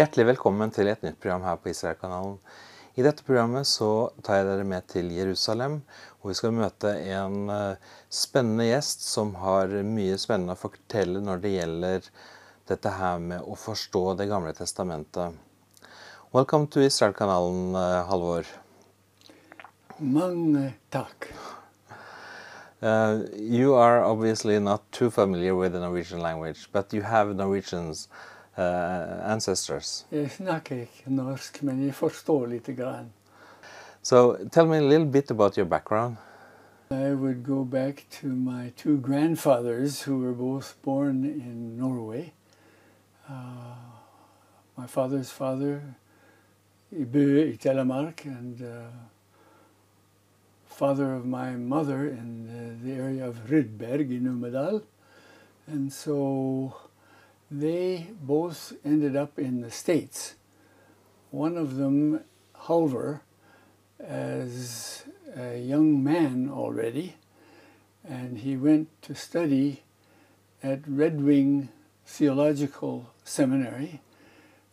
Hjertelig velkommen til et nytt program her på Israelkanalen. I dette programmet så tar jeg dere med til Jerusalem, hvor vi skal møte en eh, spennende gjest som har mye spennende å fortelle når det gjelder dette her med å forstå Det gamle testamentet. Welcome to Israelkanalen, uh, Halvor. Mange takk. Uh, you are obviously not too familiar with the Norwegian language, but you have Norwegian's uh, ancestors. Jeg snakker norsk, men jeg forstår lite grann. So tell me a little bit about your background. I would go back to my two grandfathers who were both born in Norway. Uh, my father's father, i Bø i Telemark, and uh, father of my mother in uh, the area of Rydberg in Numedal. And so they both ended up in the States. One of them, Halvor, as a young man already, and he went to study at Red Wing Theological Seminary,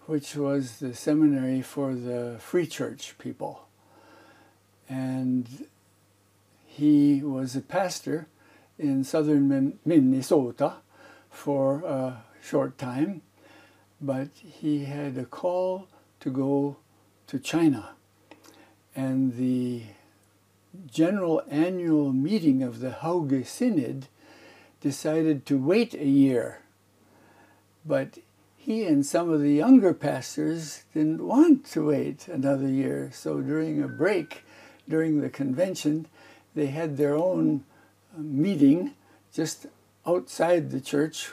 which was the seminary for the Free Church people. And he was a pastor in southern Minnesota for a short time, but he had a call to go to China. And the general annual meeting of the Hauge Synod decided to wait a year. But he and some of the younger pastors didn't want to wait another year. So during a break during the convention, they had their own meeting just outside the church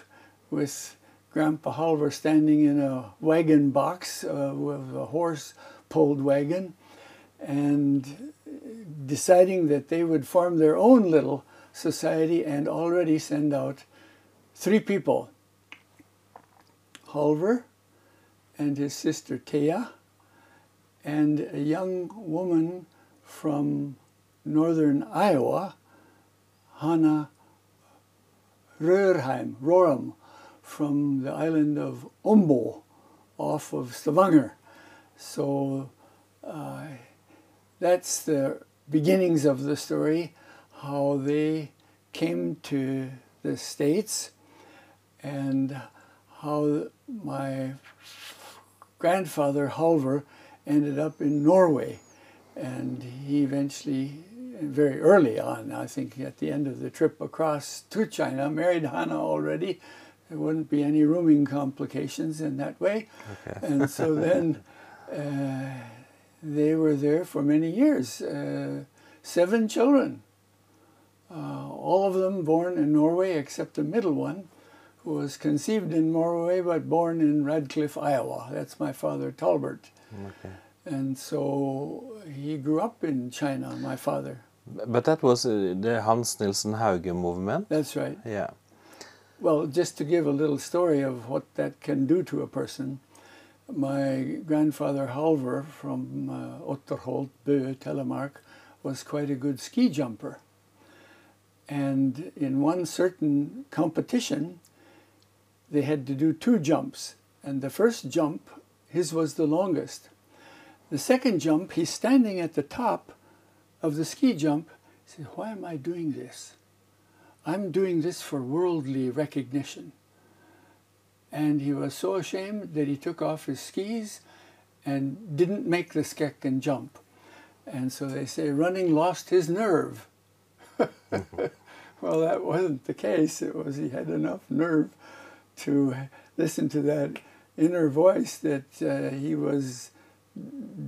with Grandpa Halvor standing in a wagon box uh, with a horse pulled wagon and deciding that they would form their own little society and already send out three people. Halvor and his sister Thea and a young woman from northern Iowa, Hannah Rörheim, Roram, from the island of Ombo off of Stavanger. So uh, that's the beginnings of the story, how they came to the States and how my grandfather Halvor ended up in Norway. And he eventually, very early on, I think at the end of the trip across to China, married Hannah already. There wouldn't be any rooming complications in that way. Okay. And so then uh, they were there for many years. Uh, seven children, uh, all of them born in Norway except the middle one, who was conceived in Norway but born in Radcliffe, Iowa. That's my father, Talbert. Okay. And so he grew up in China, my father. But that was uh, the Hans Nilsen Hauge movement. That's right. Yeah. Well, just to give a little story of what that can do to a person, my grandfather Halvor from uh, Otterholt, Bø, Telemark, was quite a good ski jumper. And in one certain competition, they had to do two jumps. And the first jump, his was the longest. The second jump, he's standing at the top of the ski jump. He said, Why am I doing this? I'm doing this for worldly recognition. And he was so ashamed that he took off his skis and didn't make the second jump. And so they say Rønning lost his nerve. well, that wasn't the case. It was he had enough nerve to listen to that inner voice that uh, he was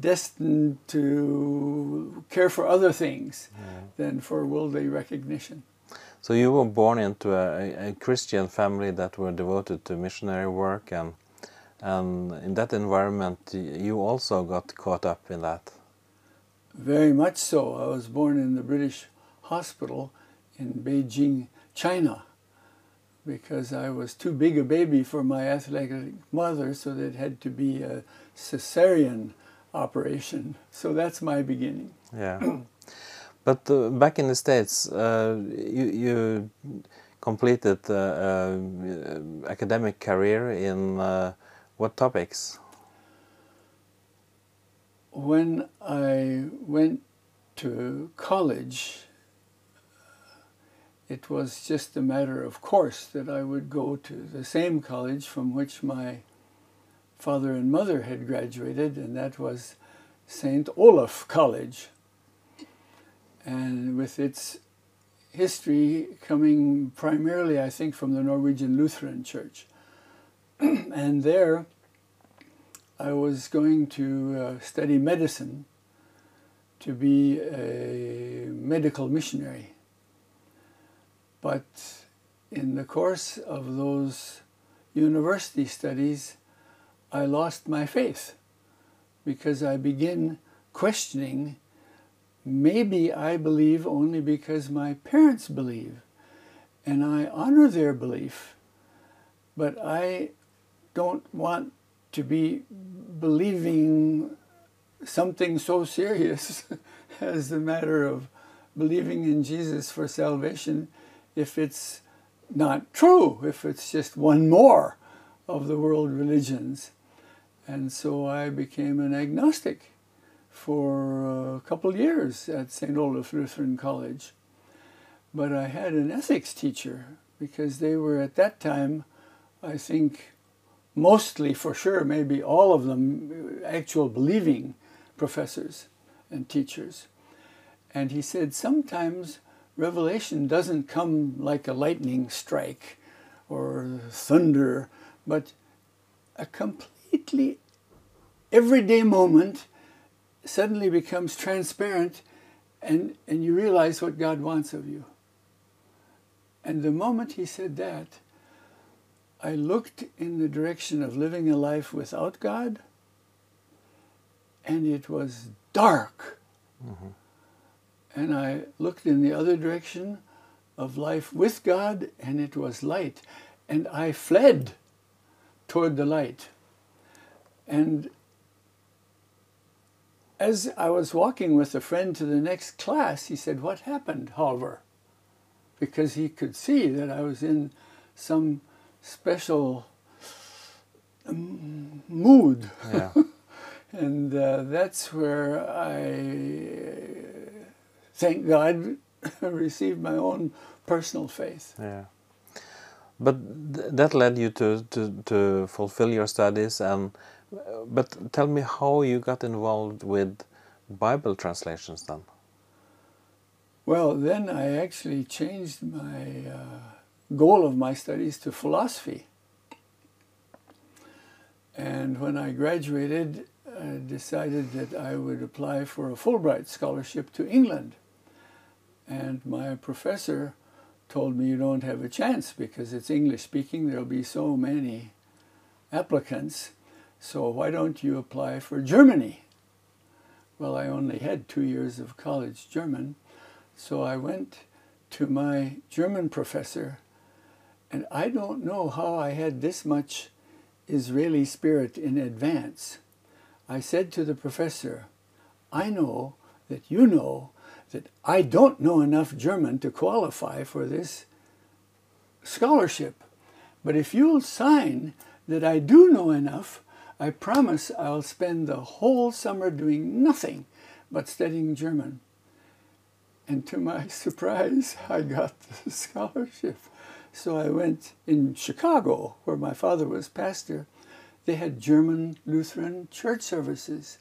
destined to care for other things than for worldly recognition. So you were born into a, a Christian family that were devoted to missionary work, and and in that environment, you also got caught up in that. Very much so. I was born in the British hospital in Beijing, China, because I was too big a baby for my athletic mother, so that it had to be a cesarean operation. So that's my beginning. Yeah. but uh, back in the States, uh, you, you completed uh, academic career in what topics? when I went to college, it was just a matter of course that I would go to the same college from which my father and mother had graduated, and that was St. Olaf College. And with its history coming primarily, I think, from the Norwegian Lutheran Church. and there, I was going to uh, study medicine to be a medical missionary. But in the course of those university studies, I lost my faith because I begin questioning maybe I believe only because my parents believe, and I honor their belief, but I don't want to be believing something so serious as the matter of believing in Jesus for salvation if it's not true, if it's just one more of the world religions. And so I became an agnostic for uh, a couple years at St. Olaf Lutheran College. But I had an ethics teacher because they were at that time, I think, mostly for sure, maybe all of them, actual believing professors and teachers. And he said sometimes revelation doesn't come like a lightning strike or thunder, but a completely everyday moment suddenly becomes transparent and, and you realize what God wants of you. And the moment he said that, I looked in the direction of living a life without God, and it was dark. Mm-hmm. And I looked in the other direction of life with God, and it was light. And I fled toward the light. And as I was walking with a friend to the next class, he said, What happened, Halvor? Because he could see that I was in some special um, mood. Yeah. and uh, that's where I, thank God, received my own personal faith. Yeah. But th that led you to, to, to fulfill your studies and but tell me how you got involved with Bible translations then. Well, then I actually changed my uh, goal of my studies to philosophy. And when I graduated, I decided that I would apply for a Fulbright scholarship to England. And my professor told me you don't have a chance because it's English speaking, there'll be so many applicants. So why don't you apply for Germany? Well, I only had two years of college German, so I went to my German professor, and I don't know how I had this much Israeli spirit in advance. I said to the professor, I know that you know that I don't know enough German to qualify for this scholarship. But if you'll sign that I do know enough, I promise I'll spend the whole summer doing nothing but studying German. And to my surprise, I got the scholarship. So I went in Chicago, where my father was pastor. They had German Lutheran church services.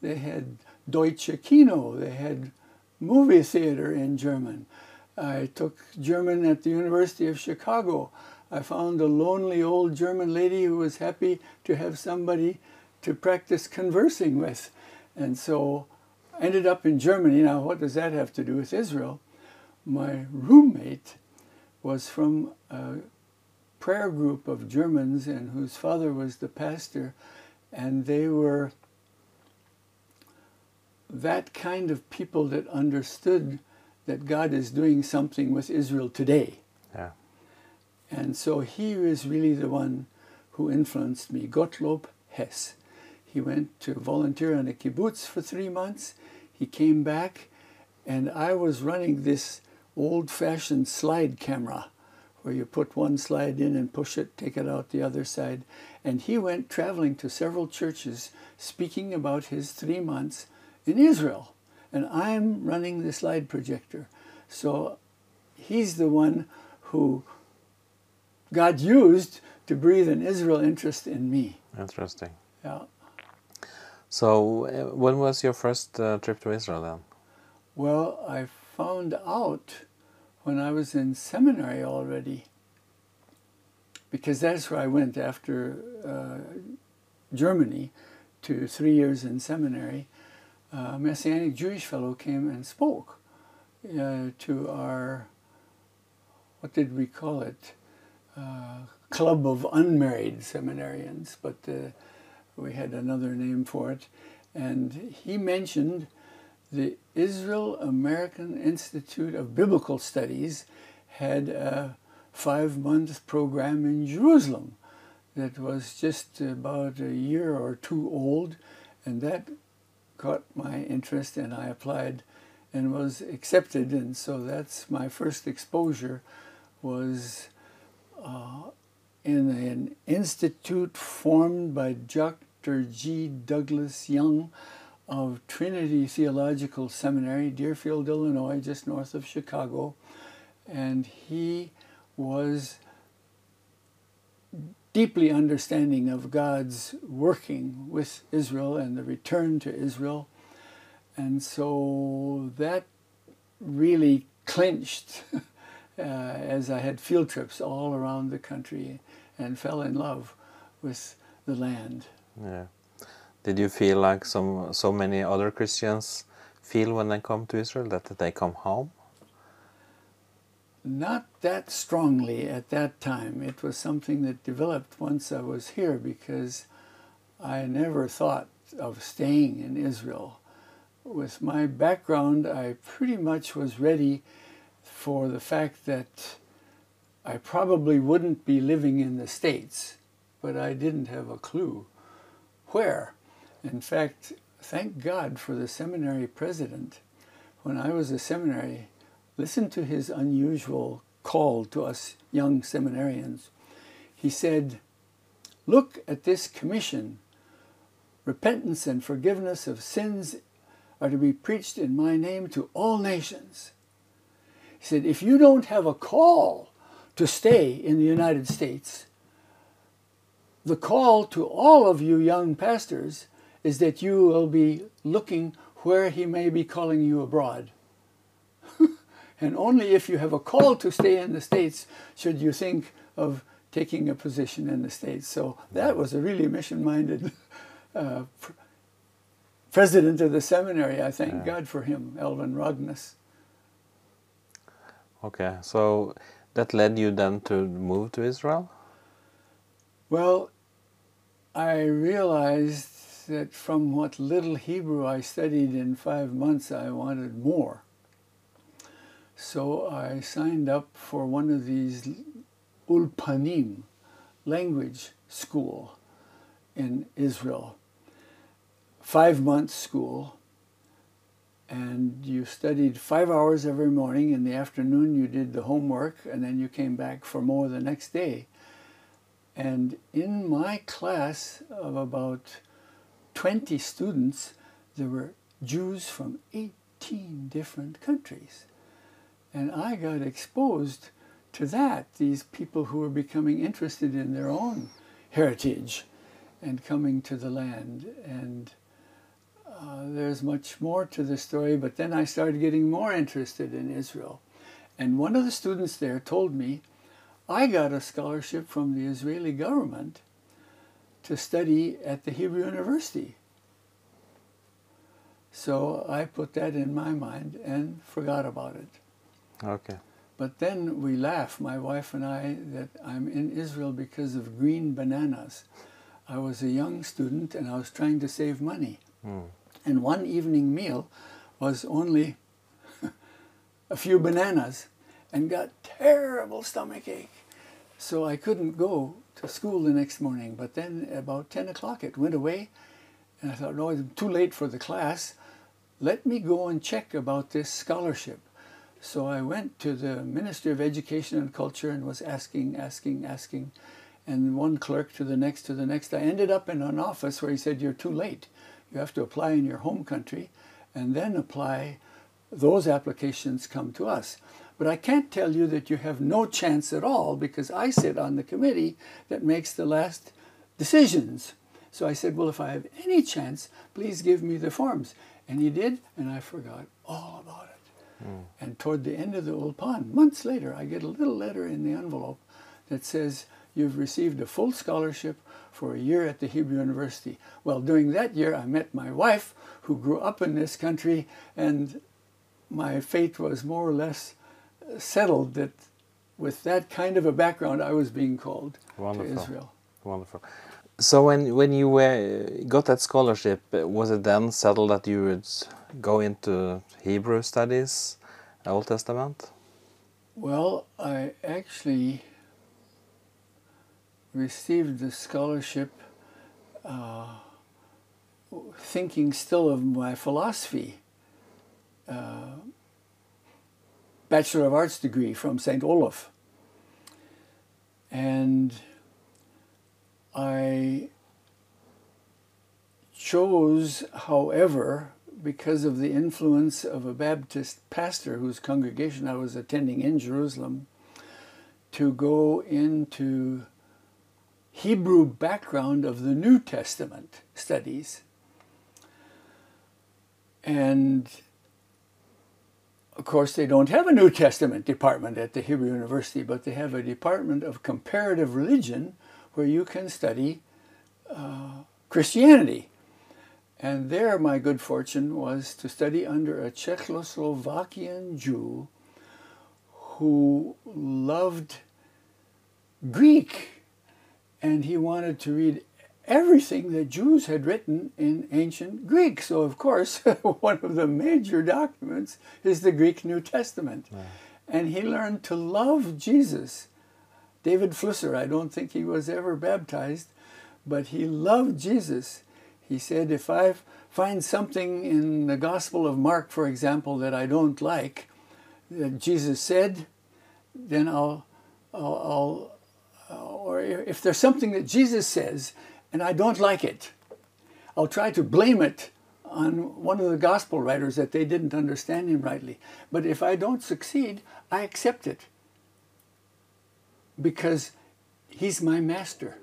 They had Deutsche Kino. They had movie theater in German. I took German at the University of Chicago. I found a lonely old German lady who was happy to have somebody to practice conversing with. And so I ended up in Germany. Now, what does that have to do with Israel? My roommate was from a prayer group of Germans and whose father was the pastor, and they were that kind of people that understood that God is doing something with Israel today. Yeah. And so he was really the one who influenced me, Gottlob Hess. He went to volunteer on a kibbutz for three months. He came back, and I was running this old fashioned slide camera where you put one slide in and push it, take it out the other side. And he went traveling to several churches speaking about his three months in Israel. And I'm running the slide projector. So he's the one who God used to breathe an Israel interest in me. Interesting. Yeah. So, uh, when was your first uh, trip to Israel then? Well, I found out when I was in seminary already, because that's where I went after uh, Germany to three years in seminary. A Messianic Jewish fellow came and spoke uh, to our, what did we call it? Uh, club of unmarried seminarians, but uh, we had another name for it. And he mentioned the Israel American Institute of Biblical Studies had a five month program in Jerusalem that was just about a year or two old, and that caught my interest, and I applied and was accepted. And so that's my first exposure was uh, in an institute formed by Dr. G. Douglas Young of Trinity Theological Seminary, Deerfield, Illinois, just north of Chicago. And he was deeply understanding of God's working with Israel and the return to Israel. And so that really clinched uh, as I had field trips all around the country and fell in love with the land. Yeah. Did you feel like some so many other Christians feel when they come to Israel that they come home? Not that strongly at that time. It was something that developed once I was here because I never thought of staying in Israel. With my background, I pretty much was ready for the fact that I probably wouldn't be living in the States, but I didn't have a clue where. In fact, thank God for the seminary president. When I was a seminary, listen to his unusual call to us young seminarians. He said, Look at this commission. Repentance and forgiveness of sins are to be preached in my name to all nations. He said, If you don't have a call to stay in the United States, the call to all of you young pastors is that you will be looking where he may be calling you abroad. and only if you have a call to stay in the States should you think of taking a position in the States. So that was a really mission minded uh, pr- president of the seminary. I thank yeah. God for him, Alvin Rogness. Okay, so that led you then to move to Israel? Well, I realized that from what little Hebrew I studied in five months, I wanted more. So I signed up for one of these ulpanim, language school in Israel. Five month school. And you studied five hours every morning. In the afternoon, you did the homework, and then you came back for more the next day. And in my class of about 20 students, there were Jews from 18 different countries. And I got exposed to that, these people who were becoming interested in their own heritage and coming to the land. And there's much more to the story, but then I started getting more interested in Israel. And one of the students there told me, I got a scholarship from the Israeli government to study at the Hebrew University. So I put that in my mind and forgot about it. Okay. But then we laugh, my wife and I, that I'm in Israel because of green bananas. I was a young student and I was trying to save money. Mm. And one evening meal was only a few bananas and got terrible stomach ache. So I couldn't go to school the next morning. But then about 10 o'clock it went away, and I thought, no, it's too late for the class. Let me go and check about this scholarship. So I went to the Ministry of Education and Culture and was asking, asking, asking, and one clerk to the next to the next. I ended up in an office where he said, You're too late. You have to apply in your home country and then apply. Those applications come to us. But I can't tell you that you have no chance at all because I sit on the committee that makes the last decisions. So I said, Well, if I have any chance, please give me the forms. And he did, and I forgot all about it. Mm. And toward the end of the ulpan, months later, I get a little letter in the envelope that says, You've received a full scholarship for a year at the Hebrew University. Well, during that year, I met my wife, who grew up in this country, and my fate was more or less settled that with that kind of a background, I was being called Wonderful. to Israel. Wonderful. So when when you were, got that scholarship, was it then settled that you would go into Hebrew studies, Old Testament? Well, I actually received the scholarship uh, thinking still of my philosophy. Uh, Bachelor of Arts degree from St. Olaf. And I chose, however, because of the influence of a Baptist pastor whose congregation I was attending in Jerusalem, to go into Hebrew background of the New Testament studies. And of course, they don't have a New Testament department at the Hebrew University, but they have a department of comparative religion where you can study uh, Christianity. And there, my good fortune was to study under a Czechoslovakian Jew who loved Greek and he wanted to read everything that Jews had written in ancient Greek. So, of course, one of the major documents is the Greek New Testament. Yeah. And he learned to love Jesus. David Flusser, I don't think he was ever baptized, but he loved Jesus. He said, if I find something in the Gospel of Mark, for example, that I don't like, that Jesus said, then I'll, I'll, I'll if there's something that Jesus says and I don't like it. I'll try to blame it on one of the gospel writers that they didn't understand him rightly. But if I don't succeed, I accept it because he's my master.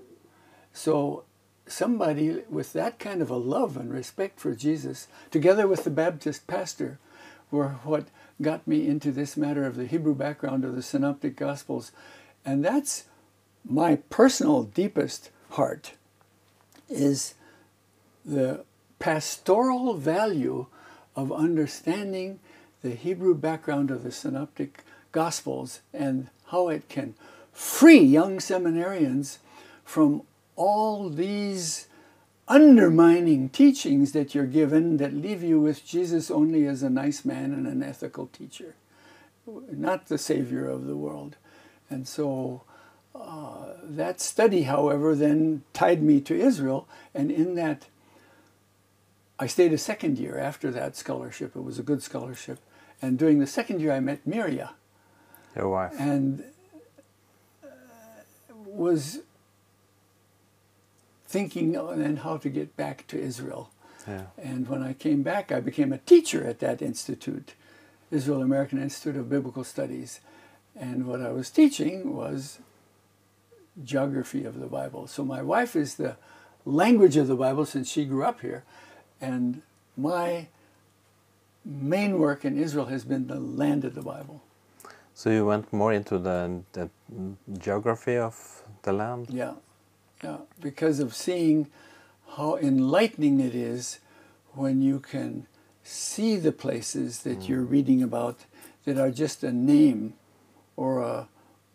So somebody with that kind of a love and respect for Jesus, together with the Baptist pastor, were what got me into this matter of the Hebrew background of the Synoptic Gospels. And that's my personal deepest heart is the pastoral value of understanding the Hebrew background of the Synoptic Gospels and how it can free young seminarians from all these undermining teachings that you're given that leave you with Jesus only as a nice man and an ethical teacher, not the Savior of the world. And so uh, that study, however, then tied me to Israel, and in that, I stayed a second year after that scholarship. It was a good scholarship, and during the second year, I met Mirja, your wife, and uh, was thinking on how to get back to Israel. Yeah. And when I came back, I became a teacher at that institute, Israel American Institute of Biblical Studies. And what I was teaching was geography of the Bible. So my wife is the language of the Bible since she grew up here, and my main work in Israel has been the land of the Bible. So you went more into the, the geography of the land? Yeah, yeah, because of seeing how enlightening it is when you can see the places that mm. you're reading about that are just a name or a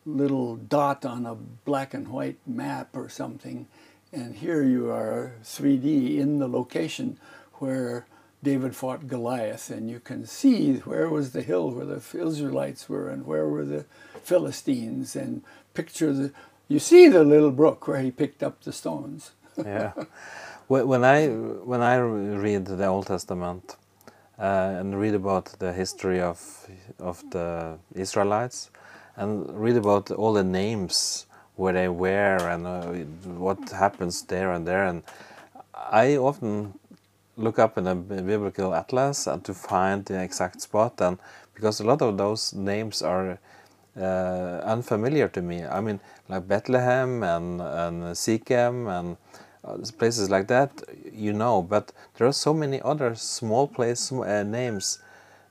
little dot on a black and white map or something. And here you are 3D in the location where David fought Goliath, and you can see where was the hill where the Israelites were and where were the Philistines, and picture the, you see the little brook where he picked up the stones. yeah. When I, when I read the Old Testament, uh, and read about the history of of the Israelites, and read about all the names where they were and uh, what happens there and there. And I often look up in a biblical atlas and to find the exact spot, and because a lot of those names are uh, unfamiliar to me. I mean, like Bethlehem and and Sikhem and uh, places like that, you know. But there are so many other small place uh, names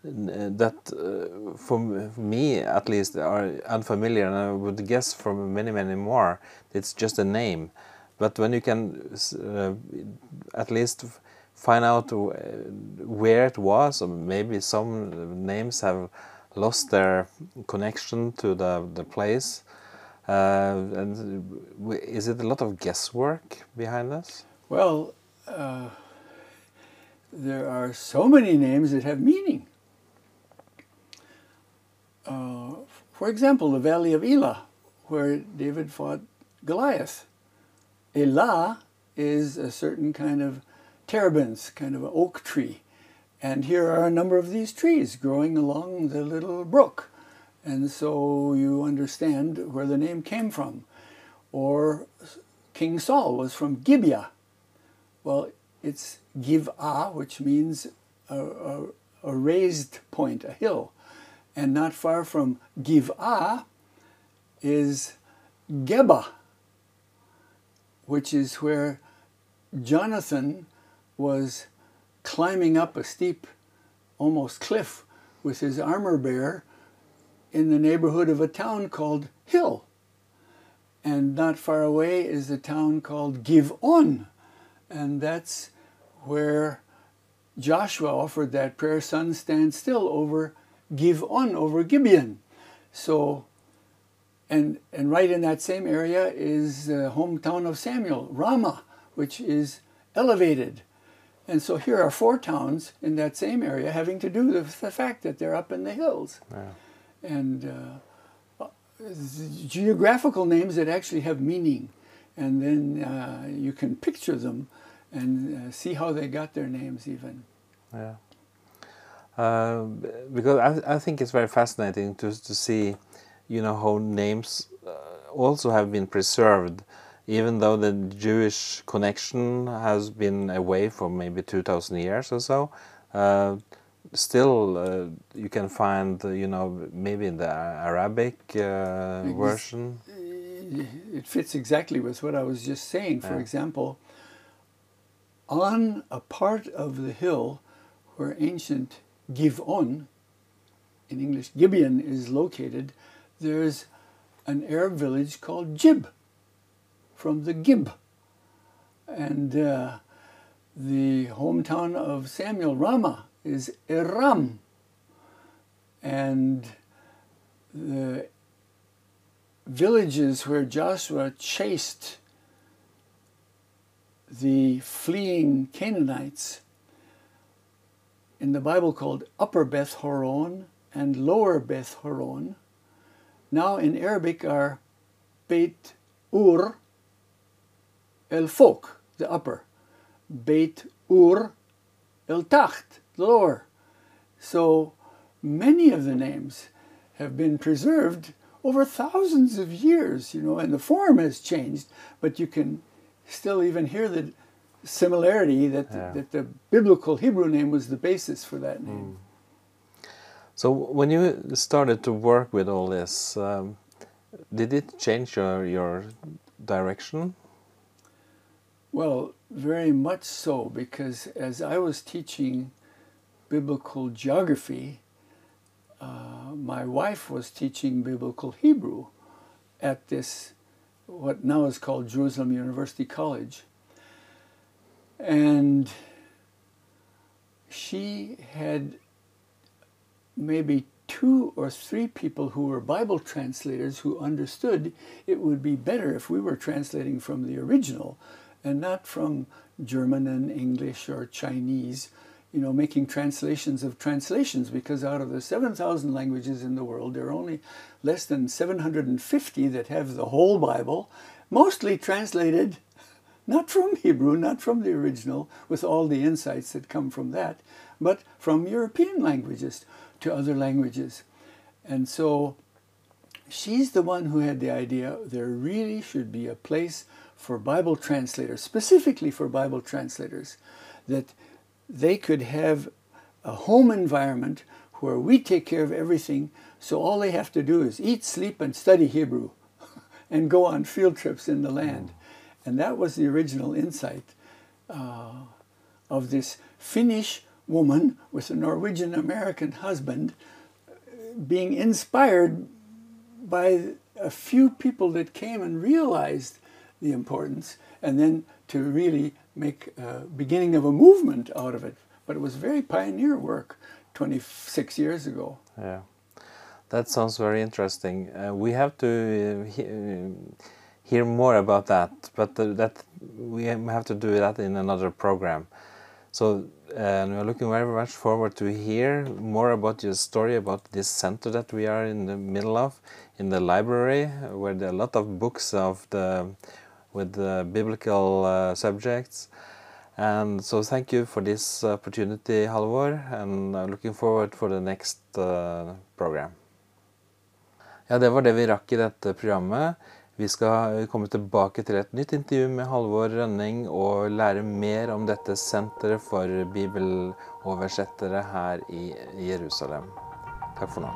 that, uh, for me at least, are unfamiliar, and I would guess for many, many more, it's just a name. But when you can uh, at least find out where it was, or maybe some names have lost their connection to the, the place. Uh, and is it a lot of guesswork behind this? Well, uh, there are so many names that have meaning. Uh, for example, the Valley of Elah, where David fought Goliath. Elah is a certain kind of terebinth, kind of an oak tree. And here are a number of these trees growing along the little brook. And so you understand where the name came from. Or King Saul was from Gibeah. Well, it's Giv'ah, which means a, a, a, raised point, a hill. And not far from Giv'ah is Geba, which is where Jonathan was climbing up a steep, almost cliff with his armor bearer in the neighborhood of a town called Hill. And not far away is a town called Giv'on. And that's where Joshua offered that prayer, sun stand still over Giv'on, over Gibeon. So, and, and right in that same area is the hometown of Samuel, Ramah, which is elevated. And so here are four towns in that same area having to do with the fact that they're up in the hills. Yeah. And uh, geographical names that actually have meaning. And then uh, you can picture them and uh, see how they got their names even. Yeah. Uh, because I, I think it's very fascinating to, to see, you know, how names uh, also have been preserved even though the Jewish connection has been away for maybe 2000 years or so, uh, still uh, you can find, uh, you know, maybe in the Arabic uh, version. It fits exactly with what I was just saying. For yeah. example, on a part of the hill where ancient Giv'on, in English Gibeon, is located, there's an Arab village called Jib from the Gib. And uh, the hometown of Samuel, Rama is Iram. And the villages where Joshua chased the fleeing Canaanites in the Bible called Upper Beth Horon and Lower Beth Horon, now in Arabic are Beit Ur El Fok, the upper. Beit Ur El Tacht, the lower. So many of the names have been preserved over thousands of years, you know, and the form has changed, but you can still even hear the similarity that, yeah. that the biblical Hebrew name was the basis for that name. Mm. So when you started to work with all this, um, did it change your, your direction? Well, very much so, because as I was teaching biblical geography, uh, my wife was teaching biblical Hebrew at this, what now is called Jerusalem University College. And she had maybe two or three people who were Bible translators who understood it would be better if we were translating from the original and not from German and English or Chinese, you know, making translations of translations because out of the 7,000 languages in the world, there are only less than 750 that have the whole Bible, mostly translated not from Hebrew, not from the original, with all the insights that come from that, but from European languages to other languages. And so she's the one who had the idea there really should be a place for Bible translators, specifically for Bible translators, that they could have a home environment where we take care of everything, so all they have to do is eat, sleep, and study Hebrew and go on field trips in the land. And that was the original insight uh, of this Finnish woman with a Norwegian American husband being inspired by a few people that came and realized the importance and then to really make a beginning of a movement out of it. But it was very pioneer work 26 years ago. Yeah, that sounds very interesting. Uh, we have to uh, uh, hear more about that, but uh, that we have to do that in another program. So and we're looking very much forward to hear more about your story about this center that we are in the middle of, in the library, where there are a lot of books of the with the biblical uh, subjects. And so thank you for this opportunity, Halvor, and I'm looking forward for the next uh, program. Ja, det var det vi rakk i dette programmet. Vi skal komme tilbake til et nytt intervju med Halvor Rønning og lære mer om dette senteret for bibeloversettere her i Jerusalem. Takk for nå.